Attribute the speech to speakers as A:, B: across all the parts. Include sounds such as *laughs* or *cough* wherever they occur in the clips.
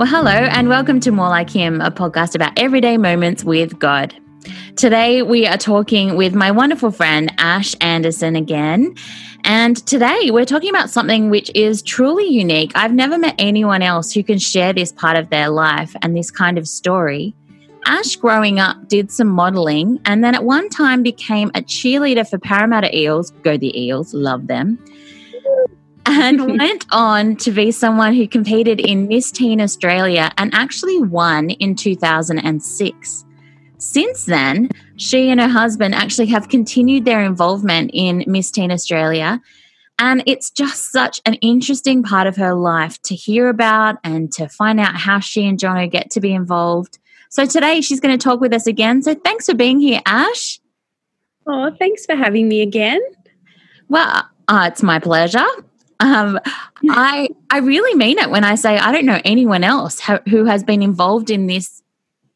A: Well, hello, and welcome to More Like Him, a podcast about everyday moments with God. Today, we are talking with my wonderful friend Ash Andison again. And today, we're talking about something which is truly unique. I've never met anyone else who can share this part of their life and this kind of story. Ash, growing up, did some modeling and then at one time became a cheerleader for Parramatta Eels. Go the Eels, love them and *laughs* went on to be someone who competed in Miss Teen Australia and actually won in 2006. Since then, she and her husband actually have continued their involvement in Miss Teen Australia. And it's just such an interesting part of her life to hear about and to find out how she and Jono get to be involved. So today she's going to talk with us again. So thanks for being here, Ash.
B: Oh, thanks for having me again.
A: Well, uh, it's my pleasure. Um, I I really mean it when I say I don't know anyone else who has been involved in this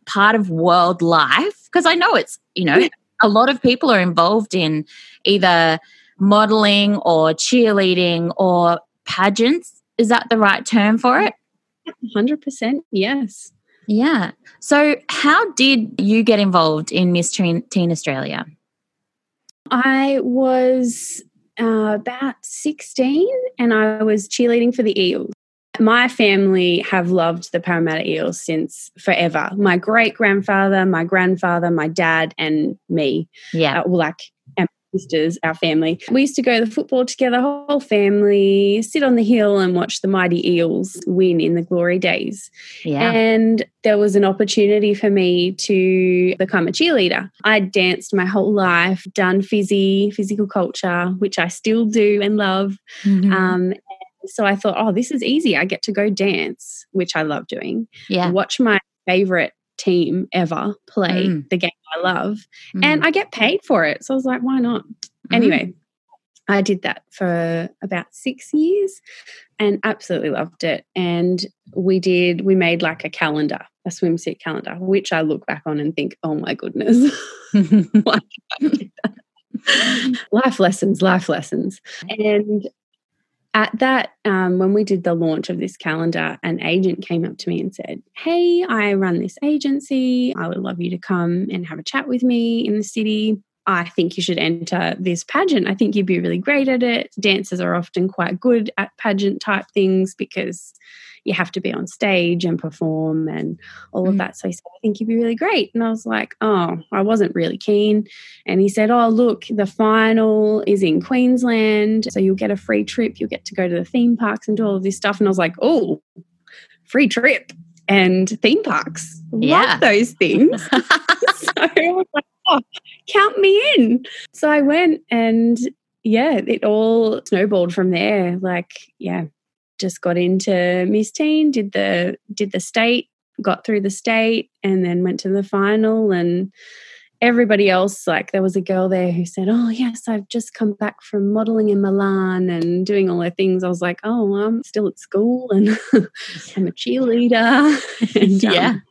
A: part of world life because I know it's you know a lot of people are involved in either modeling or cheerleading or pageants. Is that the right term for it?
B: Hundred percent, yes.
A: Yeah. So, how did you get involved in Miss Teen Australia?
B: I was uh, about 16 and I was cheerleading for the Eels. My family have loved the Parramatta Eels since forever. My great grandfather, my grandfather, my dad, and me.
A: Yeah.
B: Uh, well, like sisters, our family. We used to go to the football together, whole family, sit on the hill and watch the mighty Eels win in the glory days.
A: Yeah.
B: And there was an opportunity for me to become a cheerleader. I danced my whole life, done Physie, physical culture, which I still do and love.
A: Mm-hmm.
B: Um, so I thought, oh, this is easy. I get to go dance, which I love doing.
A: Yeah.
B: Watch my favorite team ever play mm. the game I love, mm. and I get paid for it. So I was like, why not? Mm. Anyway, I did that for about six years and absolutely loved it. And we did, we made like a calendar, a swimsuit calendar, which I look back on and think, oh my goodness. *laughs* *laughs* life lessons, life lessons. And at that, um, when we did the launch of this calendar, an agent came up to me and said, Hey, I run this agency. I would love you to come and have a chat with me in the city. I think you should enter this pageant. I think you'd be really great at it. Dancers are often quite good at pageant type things because you have to be on stage and perform and all of mm. that. So he said, I think you'd be really great. And I was like, oh, I wasn't really keen. And he said, oh, look, the final is in Queensland. So you'll get a free trip. You'll get to go to the theme parks and do all of this stuff. And I was like, oh, free trip and theme parks. Yeah. Love those things. *laughs* *laughs* so I was like, oh, count me in. So I went and yeah, it all snowballed from there. Like, yeah, just got into Miss Teen, did the did the state, got through the state, and then went to the final. And everybody else, like there was a girl there who said, "Oh yes, I've just come back from modeling in Milan and doing all the things." I was like, "Oh, I'm still at school and *laughs* I'm a cheerleader." *laughs* and,
A: yeah.
B: Um,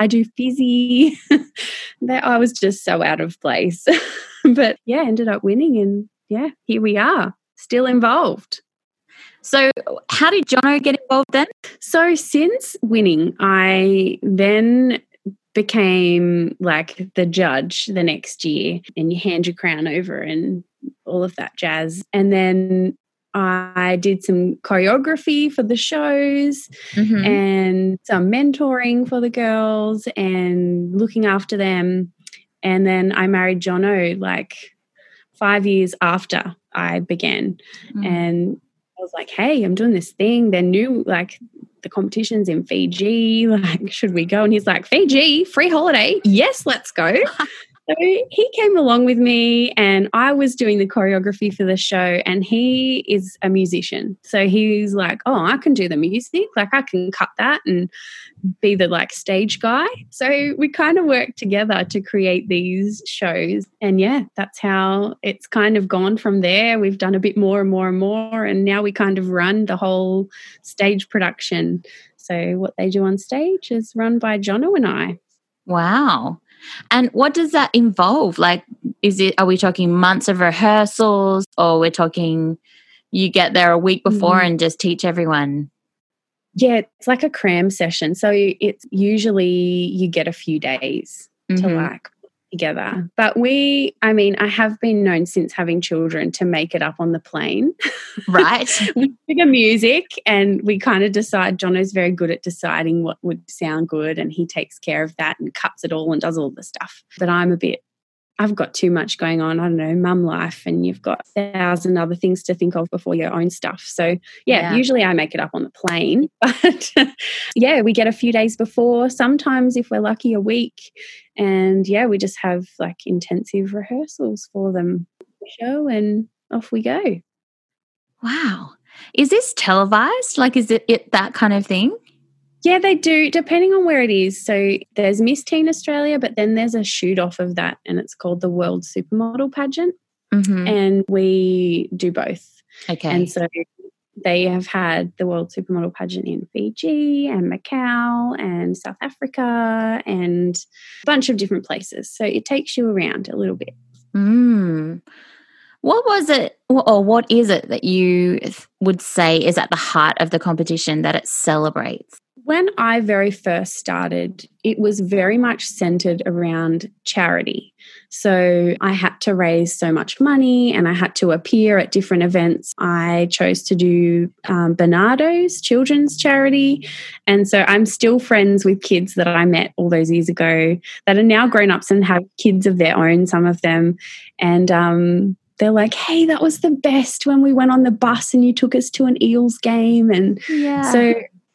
B: I do Physie. *laughs* that I was just so out of place. *laughs* but yeah, ended up winning and yeah, here we are, still involved.
A: So, how did Jono get involved then?
B: So, since winning, I then became like the judge the next year, and you hand your crown over and all of that jazz. And then I did some choreography for the shows mm-hmm. and some mentoring for the girls and looking after them. And then I married Jono like five years after I began. Mm. And I was like, hey, I'm doing this thing. They're new, like the competition's in Fiji. *laughs* Like, should we go? And he's like, Fiji, free holiday. Yes, let's go. *laughs* So he came along with me, and I was doing the choreography for the show. And he is a musician, so he's like, "Oh, I can do the music. Like, I can cut that and be the like stage guy." So we kind of worked together to create these shows, and yeah, that's how it's kind of gone from there. We've done a bit more and more and more, and now we kind of run the whole stage production. So what they do on stage is run by Jono and I.
A: Wow. And what does that involve? Like, is it, are we talking months of rehearsals or we're talking you get there a week before mm. and just teach everyone?
B: Yeah, it's like a cram session. So it's usually you get a few days mm-hmm. to like together. Mm. But we, I mean, I have been known since having children to make it up on the plane.
A: Right. *laughs*
B: we figure music and we kind of decide, Jono's very good at deciding what would sound good and he takes care of that and cuts it all and does all the stuff. But I'm a bit I've got too much going on. I don't know, mum life, and you've got a thousand other things to think of before your own stuff. So, yeah, yeah. usually I make it up on the plane, *laughs* but yeah, we get a few days before. Sometimes, if we're lucky, a week. And yeah, we just have like intensive rehearsals for them show, and off we go.
A: Wow. Is this televised? Like, is it, it that kind of thing?
B: Yeah, they do, depending on where it is. So there's Miss Teen Australia, but then there's a shoot off of that, and it's called the World Supermodel Pageant. Mm-hmm. And we do both.
A: Okay.
B: And so they have had the World Supermodel Pageant in Fiji and Macau and South Africa and a bunch of different places. So it takes you around a little bit.
A: Mm. What was it, or what is it that you would say is at the heart of the competition that it celebrates?
B: When I very first started, it was very much centered around charity. So I had to raise so much money and I had to appear at different events. I chose to do um, Barnardo's children's charity. And so I'm still friends with kids that I met all those years ago that are now grown ups and have kids of their own, some of them. And um, they're like, hey, that was the best when we went on the bus and you took us to an Eels game. And yeah. so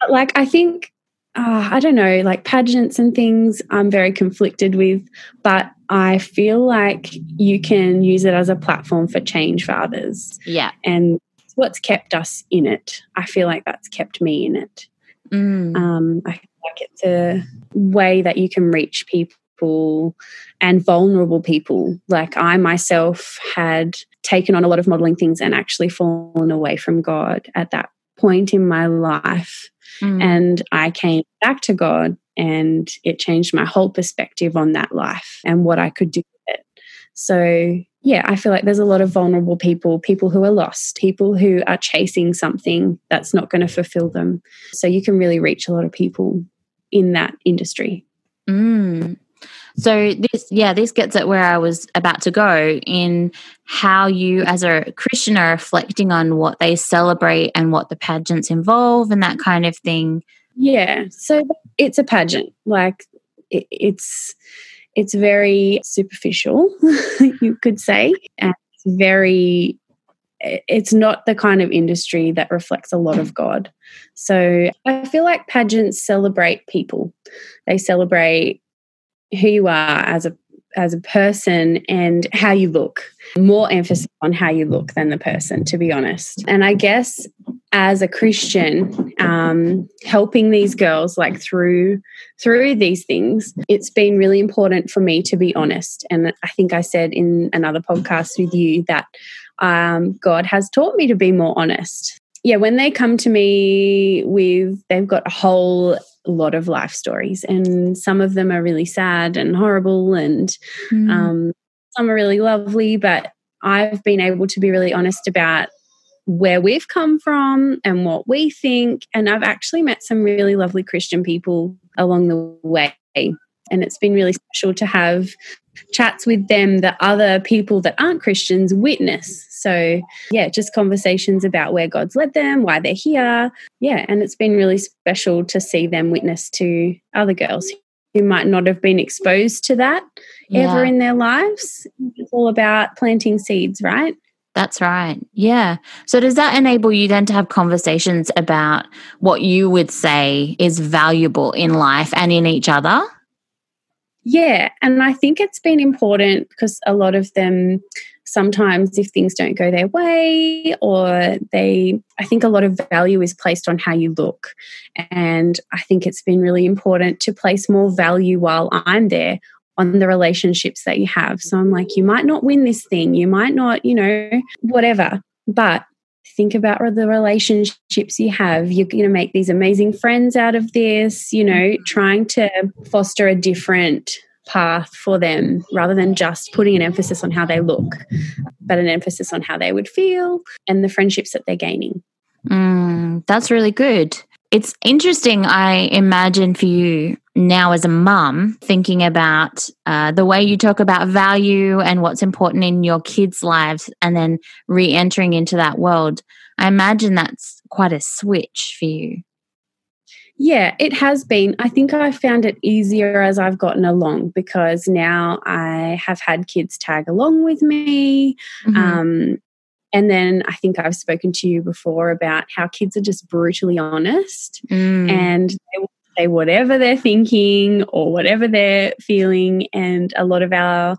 B: like I think uh, I don't know, like pageants and things, I'm very conflicted with, but I feel like you can use it as a platform for change for others.
A: Yeah.
B: And what's kept us in it. I feel like that's kept me in it. Mm. Um, I feel like it's a way that you can reach people and vulnerable people. Like I myself had taken on a lot of modeling things and actually fallen away from God at that point in my life Mm. And I came back to God and it changed my whole perspective on that life and what I could do with it. So, yeah, I feel like there's a lot of vulnerable people, people who are lost, people who are chasing something that's not going to fulfill them. So, you can really reach a lot of people in that industry.
A: Mm. So this, yeah, this gets at where I was about to go in how you, as a Christian, are reflecting on what they celebrate and what the pageants involve and that kind of thing.
B: Yeah, so it's a pageant. Like it, it's it's very superficial, *laughs* you could say, and it's very. It's not the kind of industry that reflects a lot of God. So I feel like pageants celebrate people. They celebrate who you are as a as a person and how you look. More emphasis on how you look than the person, to be honest. And I guess as a Christian, um, helping these girls like through through these things, it's been really important for me to be honest. And I think I said in another podcast with you that um, God has taught me to be more honest. Yeah, when they come to me with, they've got a whole lot of life stories, and some of them are really sad and horrible, and mm. um, some are really lovely. But I've been able to be really honest about where we've come from and what we think. And I've actually met some really lovely Christian people along the way. And it's been really special to have chats with them that other people that aren't Christians witness. So, yeah, just conversations about where God's led them, why they're here. Yeah, and it's been really special to see them witness to other girls who might not have been exposed to that yeah. ever in their lives. It's all about planting seeds, right?
A: That's right. Yeah. So, does that enable you then to have conversations about what you would say is valuable in life and in each other?
B: Yeah, and I think it's been important because a lot of them sometimes if things don't go their way or they I think a lot of value is placed on how you look. And I think it's been really important to place more value while I'm there on the relationships that you have. So I'm like you might not win this thing, you might not, you know, whatever, but think about the relationships you have. You're going to make these amazing friends out of this, you know, mm-hmm. trying to foster a different path for them rather than just putting an emphasis on how they look, but an emphasis on how they would feel and the friendships that they're gaining.
A: Mm, that's really good. It's interesting, I imagine, for you now as a mum, thinking about uh, the way you talk about value and what's important in your kids' lives, and then re entering into that world. I imagine that's quite a switch for you.
B: Yeah, it has been. I think I found it easier as I've gotten along because now I have had kids tag along with me. Mm-hmm. Um, and then I think I've spoken to you before about how kids are just brutally honest mm. and they will say whatever they're thinking or whatever they're feeling. And a lot of our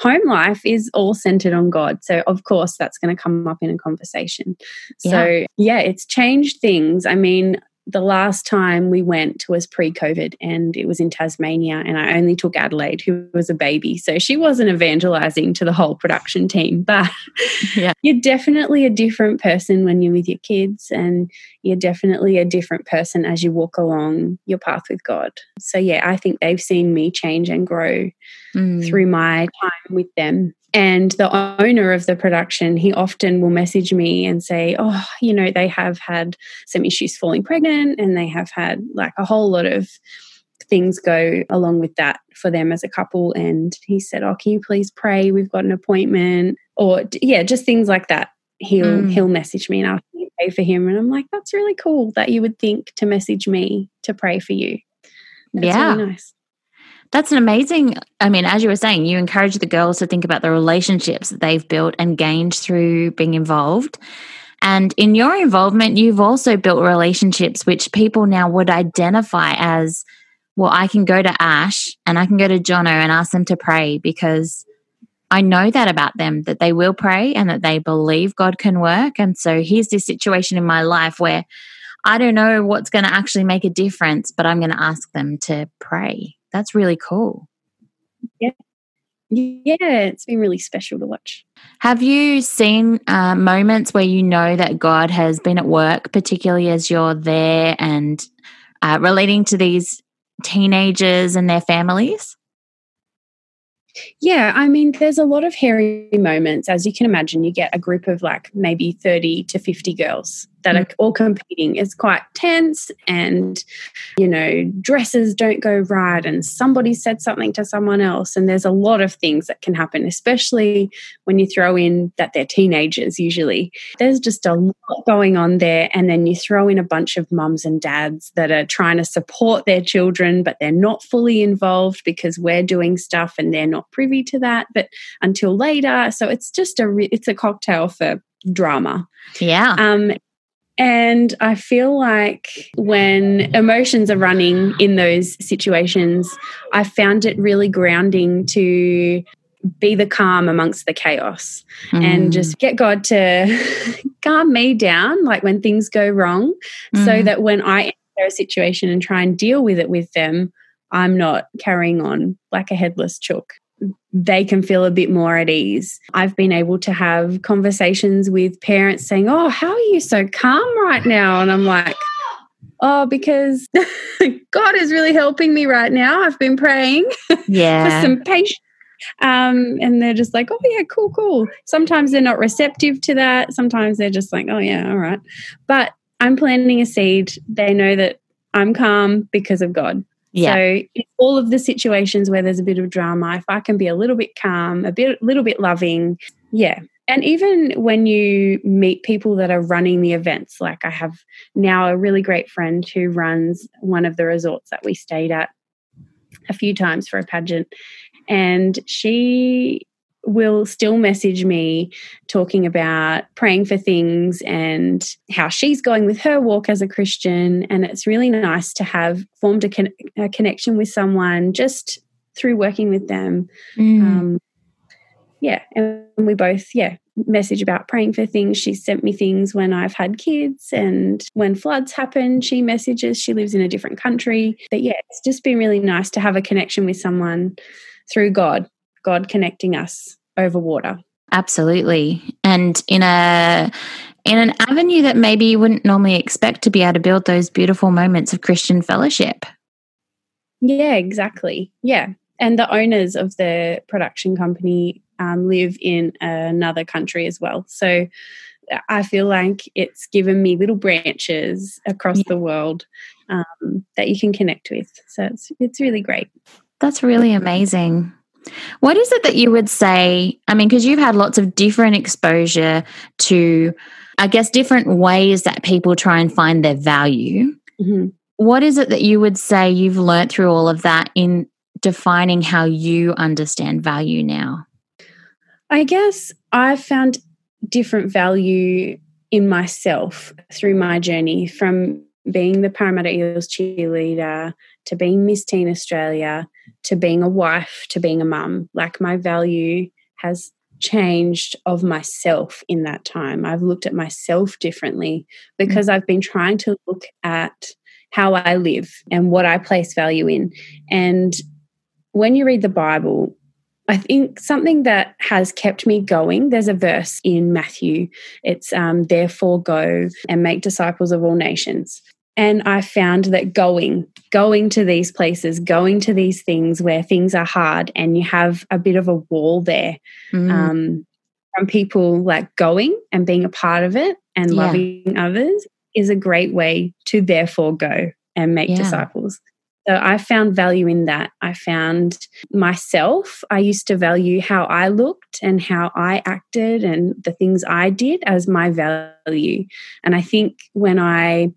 B: home life is all centered on God. So, of course, that's going to come up in a conversation. Yeah. So, yeah, it's changed things. I mean, the last time we went was pre COVID and it was in Tasmania, and I only took Adelaide, who was a baby. So she wasn't evangelizing to the whole production team, *laughs* but yeah. you're definitely a different person when you're with your kids, and you're definitely a different person as you walk along your path with God. So, yeah, I think they've seen me change and grow mm. through my time with them. And the owner of the production he often will message me and say oh you know they have had some issues falling pregnant and they have had like a whole lot of things go along with that for them as a couple. And he said oh can you please pray? We've got an appointment. Or yeah just things like that. He'll mm. he'll message me and ask me to pray for him. And i'm like that's really cool that you would think to message me to pray for you. That's
A: yeah. really nice that's an amazing. I mean, as you were saying, you encourage the girls to think about the relationships that they've built and gained through being involved. And in your involvement, you've also built relationships which people now would identify as well, I can go to Ash and I can go to Jono and ask them to pray because I know that about them, that they will pray and that they believe God can work. And so here's this situation in my life where I don't know what's going to actually make a difference, but I'm going to ask them to pray that's really cool.
B: Yeah. Yeah, it's been really special to watch.
A: Have you seen uh, moments where you know that God has been at work, particularly as you're there and uh, relating to these teenagers and their families?
B: Yeah, I mean, there's a lot of hairy moments. As you can imagine, you get a group of like maybe 30 to 50 girls that mm. are all competing. It's quite tense, and you know, dresses don't go right, and somebody said something to someone else. And there's a lot of things that can happen, especially when you throw in that they're teenagers, usually. There's just a lot going on there. And then you throw in a bunch of mums and dads that are trying to support their children, but they're not fully involved because we're doing stuff and they're not privy to that, but until later. So it's just a it's a cocktail for drama.
A: Yeah.
B: Um, and I feel like when emotions are running in those situations, I found it really grounding to be the calm amongst the chaos mm. and just get God to *laughs* calm me down, like when things go wrong, mm. so that when I enter a situation and try and deal with it with them, I'm not carrying on like a headless chook they can feel a bit more at ease. I've been able to have conversations with parents saying, Oh, how are you so calm right now? And I'm like, Oh, because *laughs* God is really helping me right now. I've been praying *laughs*
A: yeah.
B: for some patience. Um, and they're just like, oh, yeah, cool, cool. Sometimes they're not receptive to that. Sometimes they're just like, oh, yeah, all right. But I'm planting a seed. They know that I'm calm because of God. Yeah. So all of the situations where there's a bit of drama, if I can be a little bit calm, a bit little bit loving, yeah. And even when you meet people that are running the events, like I have now a really great friend who runs one of the resorts that we stayed at a few times for a pageant. And she will still message me talking about praying for things and how she's going with her walk as a Christian. And it's really nice to have formed a, con- a connection with someone just through working with them. Mm. Um, yeah. And we both, yeah, message about praying for things. She sent me things when I've had kids and when floods happen, she messages. She lives in a different country. But yeah, it's just been really nice to have a connection with someone through God, God connecting us over water.
A: Absolutely. And in a in an avenue that maybe you wouldn't normally expect to be able to build those beautiful moments of Christian fellowship.
B: Yeah, exactly. Yeah. And the owners of the production company um, live in another country as well. So I feel like it's given me little branches across yeah. the world um, that you can connect with. So it's it's really great.
A: That's really amazing. What is it that you would say? I mean, because you've had lots of different exposure to, I guess, different ways that people try and find their value. Mm-hmm. What is it that you would say you've learned through all of that in defining how you understand value now?
B: I guess I've found different value in myself through my journey from being the Parramatta Eels cheerleader to being Miss Teen Australia to being a wife to being a mum. Like my value has changed of myself in that time. I've looked at myself differently because. I've been trying to look at how I live and what I place value in. And when you read the Bible, I think something that has kept me going, there's a verse in Matthew. It's um, therefore go and make disciples of all nations. And I found that going, going to these places, going to these things where things are hard and you have a bit of a wall there mm. um, from people like going and being a part of it and yeah. loving others is a great way to therefore go and make yeah. disciples. So I found value in that. I found myself. I used to value how I looked and how I acted and the things I did as my value. And I think when I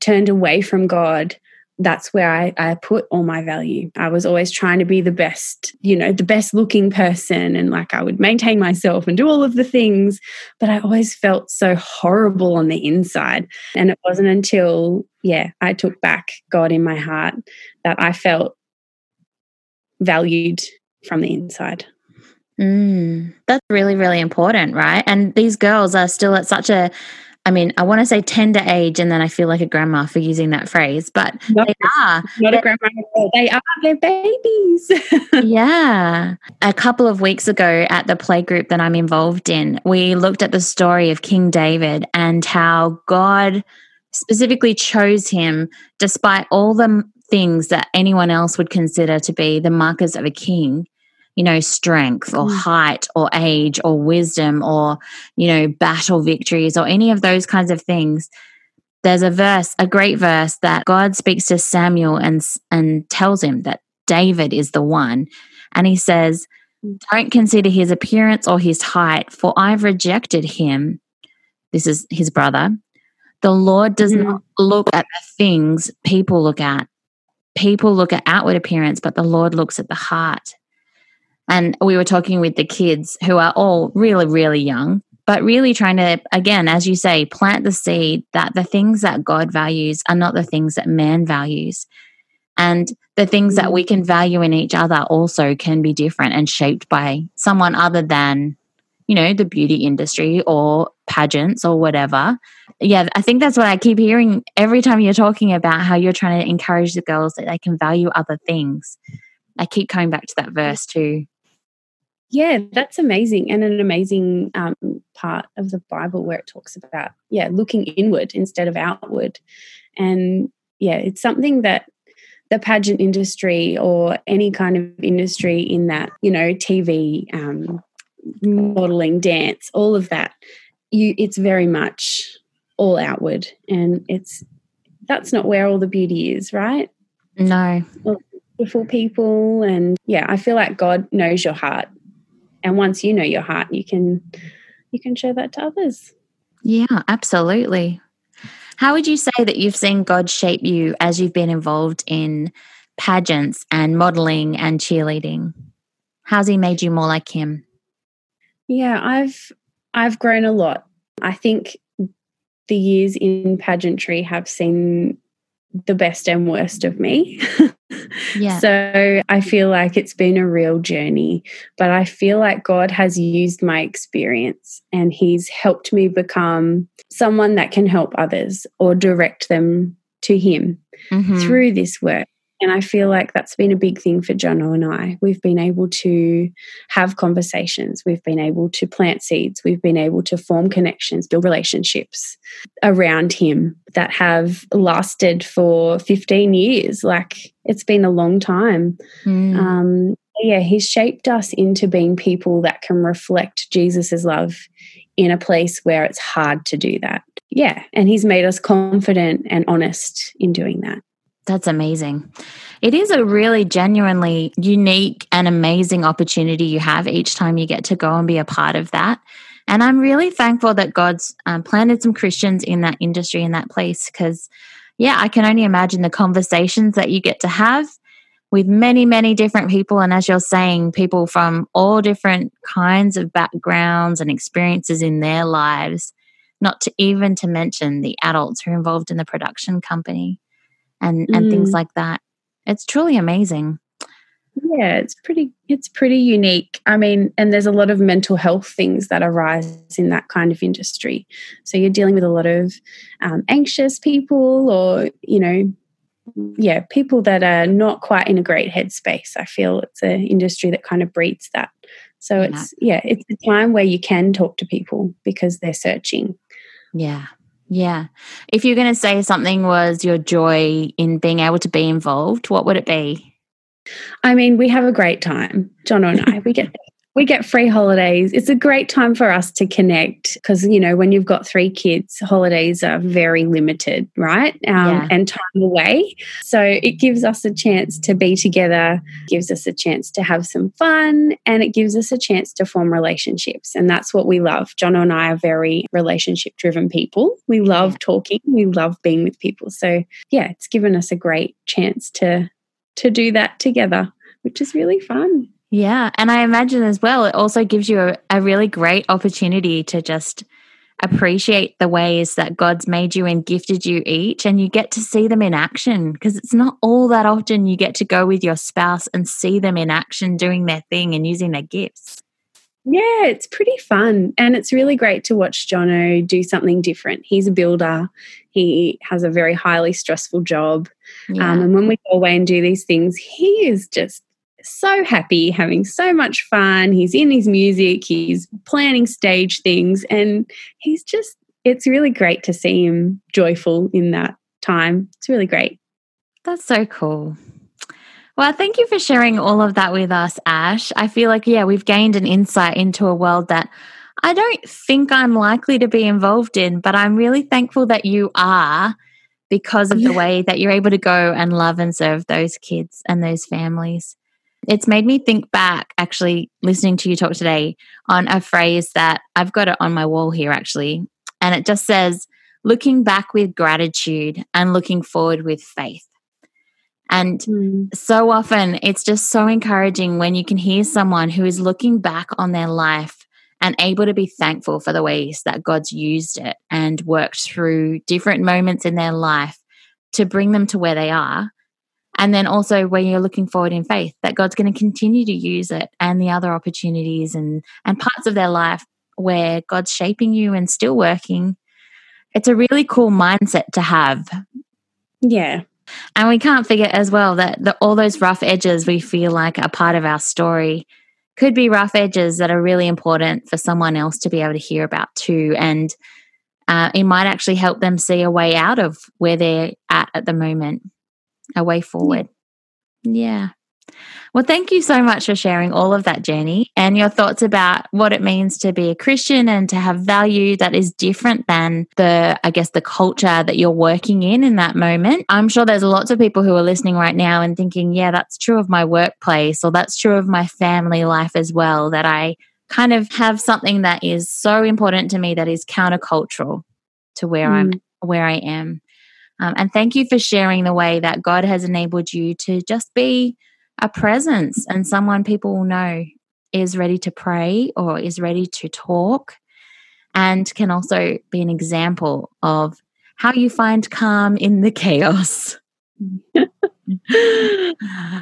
B: turned away from God, that's where I, I put all my value. I was always trying to be the best, you know, the best looking person. And like I would maintain myself and do all of the things. But I always felt so horrible on the inside. And it wasn't until, yeah, I took back God in my heart that I felt valued from the inside.
A: Mm, that's really, really important, right? And these girls are still at such a I mean, I want to say tender age, and then I feel like a grandma for using that phrase, but no, they are.
B: Not a grandma. They are. They're babies. *laughs*
A: yeah. A couple of weeks ago at the play group that I'm involved in, we looked at the story of King David and how God specifically chose him despite all the things that anyone else would consider to be the markers of a king you know, strength or mm. height or age or wisdom or, you know, battle victories or any of those kinds of things. There's a verse, a great verse that God speaks to Samuel and and tells him that David is the one. And he says, mm. Don't consider his appearance or his height, for I've rejected him. This is his brother. The Lord does mm-hmm. not look at the things people look at. People look at outward appearance, but the Lord looks at the heart. And we were talking with the kids who are all really, really young, but really trying to, again, as you say, plant the seed that the things that God values are not the things that man values. And the things that we mm. can value in each other also can be different and shaped by someone other than, you know, the beauty industry or pageants or whatever. Yeah, I think that's what I keep hearing every time you're talking about how you're trying to encourage the girls that they can value other things. I keep coming back to that verse too.
B: Yeah, that's amazing. And an amazing um, part of the Bible where it talks about, yeah, looking inward instead of outward. And yeah, it's something that the pageant industry or any kind of industry in that, you know, TV, um, modeling, dance, all of that, you it's very much all outward. And it's that's not where all the beauty is, right?
A: No.
B: Well, beautiful people and yeah, I feel like God knows your heart and once you know your heart you can you can show that to others.
A: Yeah absolutely. How would you say that you've seen god shape you as you've been involved in pageants and modeling and cheerleading? How's he made you more like him?
B: Yeah i've i've grown a lot. I think the years in pageantry have seen the best and worst of me. *laughs* yeah. So I feel like it's been a real journey, but I feel like God has used my experience and He's helped me become someone that can help others or direct them to Him mm-hmm. through this work. And I feel like that's been a big thing for Jono and I. We've been able to have conversations, we've been able to plant seeds, we've been able to form connections, build relationships around him that have lasted for 15 years. Like it's been a long time. Mm. Um, yeah, he's shaped us into being people that can reflect Jesus's love in a place where it's hard to do that. Yeah. And he's made us confident and honest in doing that.
A: That's amazing. It is a really genuinely unique and amazing opportunity you have each time you get to go and be a part of that. And I'm really thankful that God's um, planted some Christians in that industry, in that place, because, yeah, I can only imagine the conversations that you get to have with many, many different people. And as you're saying, people from all different kinds of backgrounds and experiences in their lives, not to even to mention the adults who are involved in the production company and, and mm. things like that. It's truly amazing.
B: Yeah it's pretty it's pretty unique. I mean and there's a lot of mental health things that arise in that kind of industry. So you're dealing with a lot of um, anxious people or you know yeah people that are not quite in a great headspace. I feel it's an industry that kind of breeds that. So it's yeah it's a time where you can talk to people because they're searching.
A: Yeah yeah if you're going to say something was your joy in being able to be involved what would it be
B: I mean, we have a great time, John and I. We get *laughs* we get free holidays. It's a great time for us to connect because you know when you've got three kids, holidays are very limited, right? Um, yeah. And time away, so it gives us a chance to be together, gives us a chance to have some fun, and it gives us a chance to form relationships. And that's what we love. John and I are very relationship driven people. We love talking. We love being with people. So yeah, it's given us a great chance to to do that together, which is really fun.
A: Yeah. And I imagine as well, it also gives you a, a really great opportunity to just appreciate the ways that God's made you and gifted you each, and you get to see them in action because it's not all that often you get to go with your spouse and see them in action doing their thing and using their gifts.
B: Yeah, it's pretty fun. And it's really great to watch Jono do something different. He's a builder, he has a very highly stressful job. Yeah. Um, and when we go away and do these things, he is just so happy, having so much fun. He's in his music, he's planning stage things, and he's just, it's really great to see him joyful in that time. It's really great.
A: That's so cool. Well, thank you for sharing all of that with us, Ash. I feel like, yeah, we've gained an insight into a world that I don't think I'm likely to be involved in, but I'm really thankful that you are because of the way that you're able to go and love and serve those kids and those families. It's made me think back, actually, listening to you talk today, on a phrase that I've got it on my wall here, actually. And it just says, looking back with gratitude and looking forward with faith. And mm. so often it's just so encouraging when you can hear someone who is looking back on their life and able to be thankful for the ways that God's used it and worked through different moments in their life to bring them to where they are. And then also when you're looking forward in faith that God's going to continue to use it and the other opportunities and and parts of their life where God's shaping you and still working. It's a really cool mindset to have.
B: Yeah,
A: and we can't forget as well that the, all those rough edges we feel like are part of our story could be rough edges that are really important for someone else to be able to hear about too. And uh, it might actually help them see a way out of where they're at at the moment, a way forward. Yeah. Well, thank you so much for sharing all of that, Jenny, and your thoughts about what it means to be a Christian and to have value that is different than the, I guess, the culture that you're working in in that moment. I'm sure there's lots of people who are listening right now and thinking, yeah, that's true of my workplace or that's true of my family life as well, that I kind of have something that is so important to me that is countercultural to where mm. I'm where I am. Um, and thank you for sharing the way that God has enabled you to just be a presence and someone people will know is ready to pray or is ready to talk and can also be an example of how you find calm in the chaos. *laughs*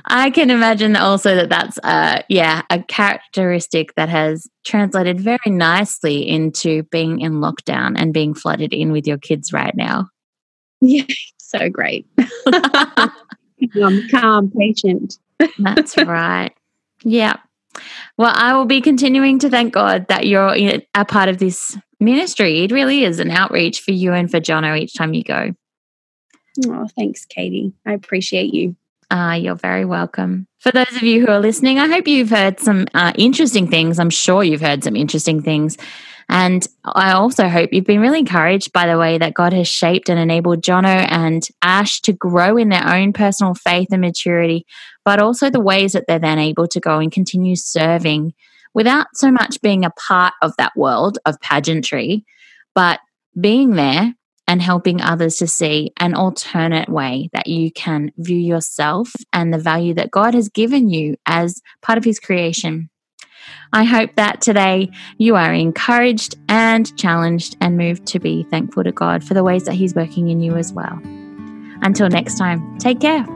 A: I can imagine also that that's uh yeah a characteristic that has translated very nicely into being in lockdown and being flooded in with your kids right now.
B: Yeah, *laughs* so great. I'm *laughs* calm, patient.
A: That's right. Yeah. Well, I will be continuing to thank God that you're a part of this ministry. It really is an outreach for you and for Jono each time you go.
B: Oh, thanks, Katie. I appreciate you.
A: Uh, you're very welcome. For those of you who are listening, I hope you've heard some uh, interesting things. I'm sure you've heard some interesting things And I also hope you've been really encouraged by the way that God has shaped and enabled Jono and Ash to grow in their own personal faith and maturity, but also the ways that they're then able to go and continue serving without so much being a part of that world of pageantry, but being there and helping others to see an alternate way that you can view yourself and the value that God has given you as part of His creation. I hope that today you are encouraged and challenged and moved to be thankful to God for the ways that He's working in you as well. Until next time, take care.